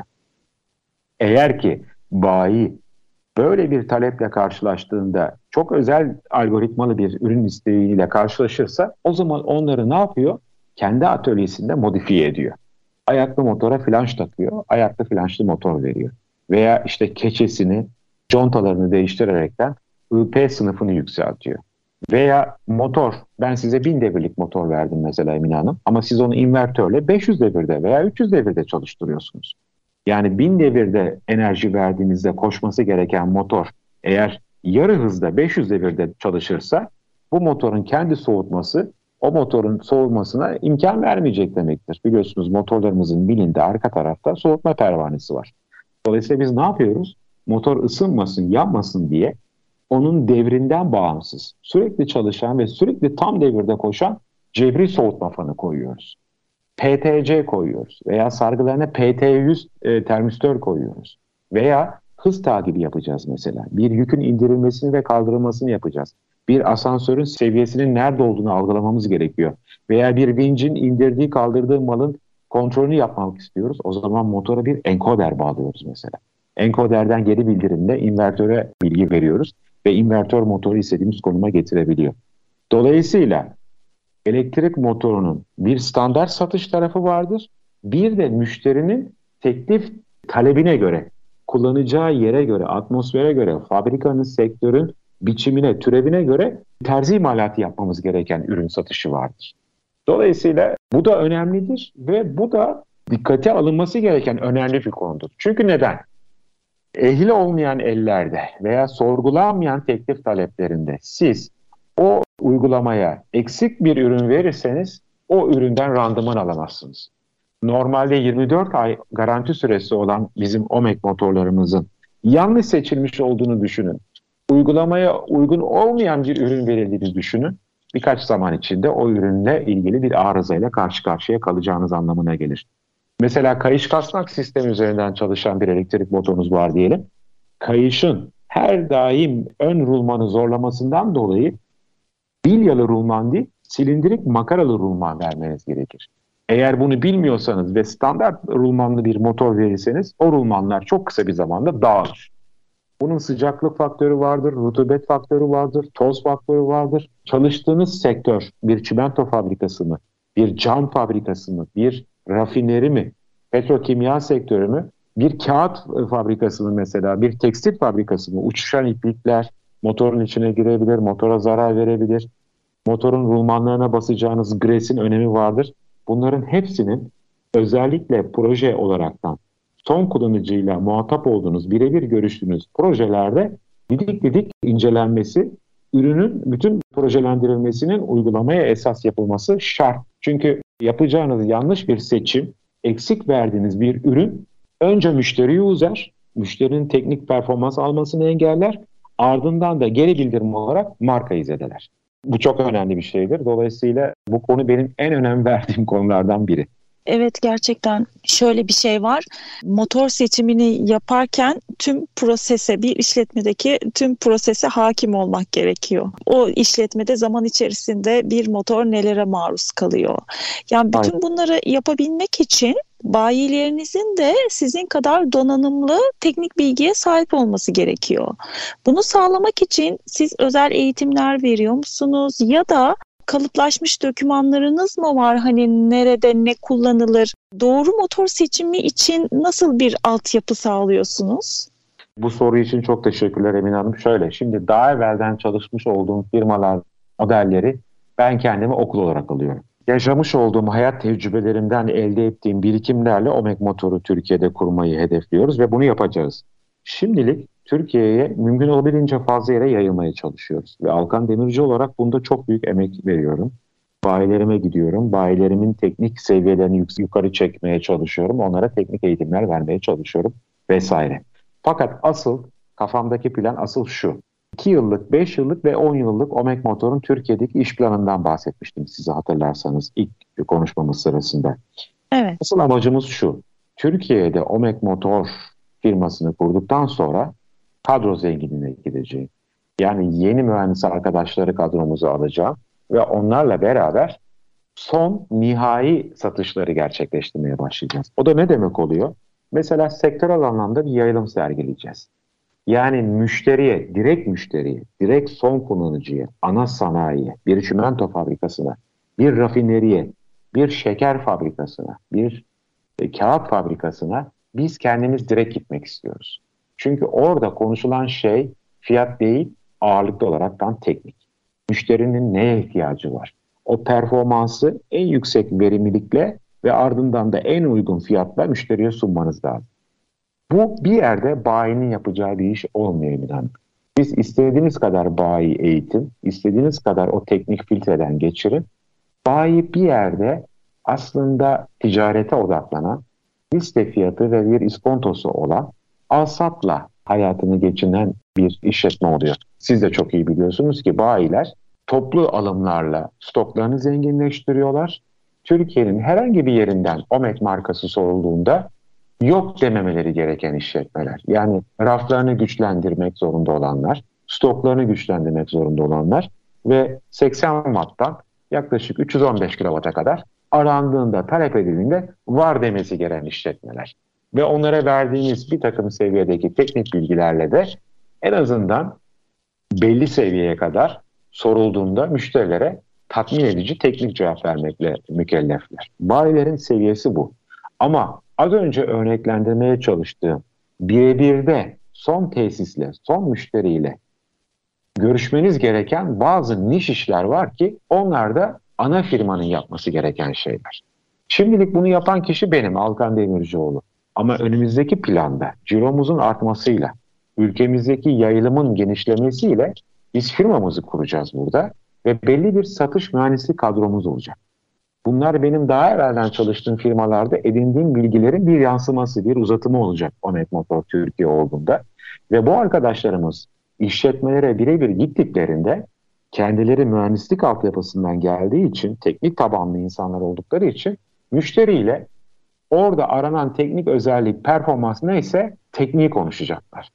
Eğer ki bayi böyle bir taleple karşılaştığında çok özel algoritmalı bir ürün isteğiyle karşılaşırsa o zaman onları ne yapıyor? Kendi atölyesinde modifiye ediyor. Ayaklı motora flanş takıyor, ayaklı flanşlı motor veriyor. Veya işte keçesini, contalarını değiştirerekten IP sınıfını yükseltiyor. Veya motor, ben size 1000 devirlik motor verdim mesela Emine Hanım ama siz onu invertörle 500 devirde veya 300 devirde çalıştırıyorsunuz. Yani 1000 devirde enerji verdiğinizde koşması gereken motor eğer yarı hızda 500 devirde çalışırsa bu motorun kendi soğutması o motorun soğumasına imkan vermeyecek demektir. Biliyorsunuz motorlarımızın bilinde arka tarafta soğutma pervanesi var. Dolayısıyla biz ne yapıyoruz? Motor ısınmasın, yanmasın diye onun devrinden bağımsız, sürekli çalışan ve sürekli tam devirde koşan cebri soğutma fanı koyuyoruz. PTC koyuyoruz veya sargılarına PT100 e, termistör koyuyoruz. Veya hız takibi yapacağız mesela. Bir yükün indirilmesini ve kaldırılmasını yapacağız. Bir asansörün seviyesinin nerede olduğunu algılamamız gerekiyor. Veya bir vincin indirdiği kaldırdığı malın kontrolünü yapmak istiyoruz. O zaman motora bir enkoder bağlıyoruz mesela. Enkoderden geri bildirimle invertöre bilgi veriyoruz ve invertör motoru istediğimiz konuma getirebiliyor. Dolayısıyla elektrik motorunun bir standart satış tarafı vardır. Bir de müşterinin teklif talebine göre, kullanacağı yere göre, atmosfere göre, fabrikanın, sektörün biçimine, türevine göre terzi imalatı yapmamız gereken ürün satışı vardır. Dolayısıyla bu da önemlidir ve bu da dikkate alınması gereken önemli bir konudur. Çünkü neden? Ehli olmayan ellerde veya sorgulanmayan teklif taleplerinde siz o uygulamaya eksik bir ürün verirseniz o üründen randıman alamazsınız. Normalde 24 ay garanti süresi olan bizim OMEK motorlarımızın yanlış seçilmiş olduğunu düşünün. Uygulamaya uygun olmayan bir ürün verildiğini düşünün. Birkaç zaman içinde o ürünle ilgili bir arızayla karşı karşıya kalacağınız anlamına gelir. Mesela kayış kasnak sistemi üzerinden çalışan bir elektrik motorunuz var diyelim. Kayışın her daim ön rulmanı zorlamasından dolayı bilyalı rulman değil, silindirik makaralı rulman vermeniz gerekir. Eğer bunu bilmiyorsanız ve standart rulmanlı bir motor verirseniz o rulmanlar çok kısa bir zamanda dağılır. Bunun sıcaklık faktörü vardır, rutubet faktörü vardır, toz faktörü vardır. Çalıştığınız sektör bir çimento fabrikası mı, bir cam fabrikası mı, bir rafineri mi, petrokimya sektörü mü, bir kağıt fabrikası mı mesela, bir tekstil fabrikası mı, uçuşan iplikler, motorun içine girebilir, motora zarar verebilir. Motorun rulmanlarına basacağınız gresin önemi vardır. Bunların hepsinin özellikle proje olaraktan son kullanıcıyla muhatap olduğunuz, birebir görüştüğünüz projelerde didik didik incelenmesi, ürünün bütün projelendirilmesinin uygulamaya esas yapılması şart. Çünkü yapacağınız yanlış bir seçim, eksik verdiğiniz bir ürün önce müşteriyi uzar, müşterinin teknik performans almasını engeller Ardından da geri bildirim olarak markayı zedeler. Bu çok önemli bir şeydir. Dolayısıyla bu konu benim en önem [LAUGHS] verdiğim konulardan biri. Evet gerçekten şöyle bir şey var. Motor seçimini yaparken tüm prosese bir işletmedeki tüm prosese hakim olmak gerekiyor. O işletmede zaman içerisinde bir motor nelere maruz kalıyor. Yani bütün Aynen. bunları yapabilmek için bayilerinizin de sizin kadar donanımlı teknik bilgiye sahip olması gerekiyor. Bunu sağlamak için siz özel eğitimler veriyor musunuz ya da kalıplaşmış dokümanlarınız mı var? Hani nerede ne kullanılır? Doğru motor seçimi için nasıl bir altyapı sağlıyorsunuz? Bu soru için çok teşekkürler Emine Hanım. Şöyle şimdi daha evvelden çalışmış olduğum firmalar modelleri ben kendimi okul olarak alıyorum. Yaşamış olduğum hayat tecrübelerimden elde ettiğim birikimlerle OMEK motoru Türkiye'de kurmayı hedefliyoruz ve bunu yapacağız. Şimdilik Türkiye'ye mümkün olabildiğince fazla yere yayılmaya çalışıyoruz. Ve Alkan Demirci olarak bunda çok büyük emek veriyorum. Bayilerime gidiyorum. Bayilerimin teknik seviyelerini yukarı çekmeye çalışıyorum. Onlara teknik eğitimler vermeye çalışıyorum. vesaire. Fakat asıl kafamdaki plan asıl şu. 2 yıllık, 5 yıllık ve 10 yıllık OMEK Motor'un Türkiye'deki iş planından bahsetmiştim size hatırlarsanız ilk konuşmamız sırasında. Evet. Asıl amacımız şu. Türkiye'de OMEK Motor firmasını kurduktan sonra kadro zenginliğine gideceğim. Yani yeni mühendis arkadaşları kadromuzu alacağım ve onlarla beraber son nihai satışları gerçekleştirmeye başlayacağız. O da ne demek oluyor? Mesela sektörel anlamda bir yayılım sergileyeceğiz. Yani müşteriye, direkt müşteriye, direkt son kullanıcıya, ana sanayiye, bir çimento fabrikasına, bir rafineriye, bir şeker fabrikasına, bir e, kağıt fabrikasına biz kendimiz direkt gitmek istiyoruz. Çünkü orada konuşulan şey fiyat değil, ağırlıklı olaraktan teknik. Müşterinin neye ihtiyacı var? O performansı en yüksek verimlilikle ve ardından da en uygun fiyatla müşteriye sunmanız lazım. Bu bir yerde bayinin yapacağı bir iş olmuyor Emin Biz istediğiniz kadar bayi eğitim, istediğiniz kadar o teknik filtreden geçirin. Bayi bir yerde aslında ticarete odaklanan, liste fiyatı ve bir iskontosu olan alsatla hayatını geçinen bir işletme oluyor. Siz de çok iyi biliyorsunuz ki bayiler toplu alımlarla stoklarını zenginleştiriyorlar. Türkiye'nin herhangi bir yerinden OMEK markası sorulduğunda yok dememeleri gereken işletmeler. Yani raflarını güçlendirmek zorunda olanlar, stoklarını güçlendirmek zorunda olanlar ve 80 watttan yaklaşık 315 kW'a kadar arandığında, talep edildiğinde var demesi gereken işletmeler. Ve onlara verdiğimiz bir takım seviyedeki teknik bilgilerle de en azından belli seviyeye kadar sorulduğunda müşterilere tatmin edici teknik cevap vermekle mükellefler. Bayilerin seviyesi bu. Ama az önce örneklendirmeye çalıştığım birebirde son tesisle, son müşteriyle görüşmeniz gereken bazı niş işler var ki onlar da ana firmanın yapması gereken şeyler. Şimdilik bunu yapan kişi benim Alkan Demircioğlu. Ama önümüzdeki planda ciromuzun artmasıyla, ülkemizdeki yayılımın genişlemesiyle biz firmamızı kuracağız burada ve belli bir satış mühendislik kadromuz olacak. Bunlar benim daha evvelden çalıştığım firmalarda edindiğim bilgilerin bir yansıması, bir uzatımı olacak Omet Motor Türkiye olduğunda. Ve bu arkadaşlarımız işletmelere birebir gittiklerinde kendileri mühendislik altyapısından geldiği için, teknik tabanlı insanlar oldukları için müşteriyle orada aranan teknik özellik, performans neyse tekniği konuşacaklar.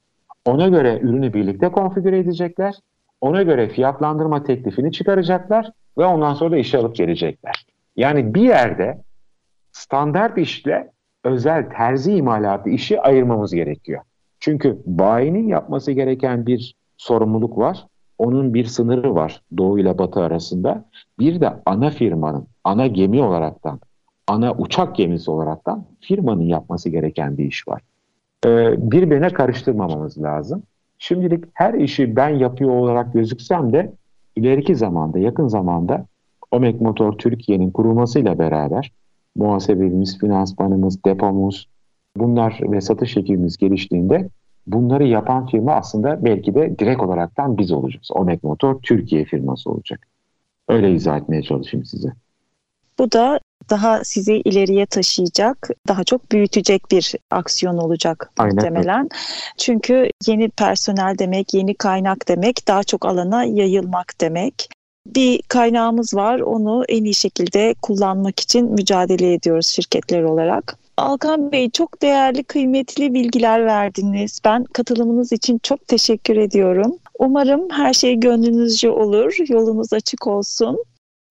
Ona göre ürünü birlikte konfigüre edecekler. Ona göre fiyatlandırma teklifini çıkaracaklar ve ondan sonra da işe alıp gelecekler. Yani bir yerde standart işle özel terzi imalatı işi ayırmamız gerekiyor. Çünkü bayinin yapması gereken bir sorumluluk var. Onun bir sınırı var Doğu ile Batı arasında. Bir de ana firmanın, ana gemi olaraktan, ana uçak gemisi olaraktan firmanın yapması gereken bir iş var. Ee, birbirine karıştırmamamız lazım. Şimdilik her işi ben yapıyor olarak gözüksem de ileriki zamanda, yakın zamanda Omek Motor Türkiye'nin kurulmasıyla beraber muhasebemiz, finansmanımız, depomuz bunlar ve satış ekibimiz geliştiğinde bunları yapan firma aslında belki de direkt olaraktan biz olacağız. Omek Motor Türkiye firması olacak. Öyle izah etmeye çalışayım size. Bu da daha sizi ileriye taşıyacak, daha çok büyütecek bir aksiyon olacak Aynen. muhtemelen. Çünkü yeni personel demek, yeni kaynak demek, daha çok alana yayılmak demek bir kaynağımız var. Onu en iyi şekilde kullanmak için mücadele ediyoruz şirketler olarak. Alkan Bey çok değerli, kıymetli bilgiler verdiniz. Ben katılımınız için çok teşekkür ediyorum. Umarım her şey gönlünüzce olur, yolunuz açık olsun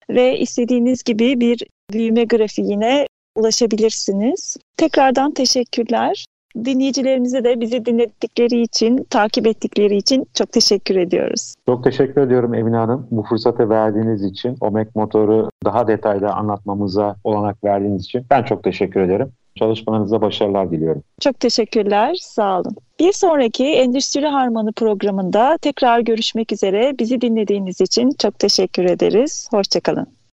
ve istediğiniz gibi bir büyüme grafiğine ulaşabilirsiniz. Tekrardan teşekkürler. Dinleyicilerimize de bizi dinledikleri için, takip ettikleri için çok teşekkür ediyoruz. Çok teşekkür ediyorum Emine Hanım. Bu fırsatı verdiğiniz için, OMEK motoru daha detaylı anlatmamıza olanak verdiğiniz için ben çok teşekkür ederim. Çalışmalarınızda başarılar diliyorum. Çok teşekkürler, sağ olun. Bir sonraki Endüstri Harmanı programında tekrar görüşmek üzere. Bizi dinlediğiniz için çok teşekkür ederiz. Hoşçakalın.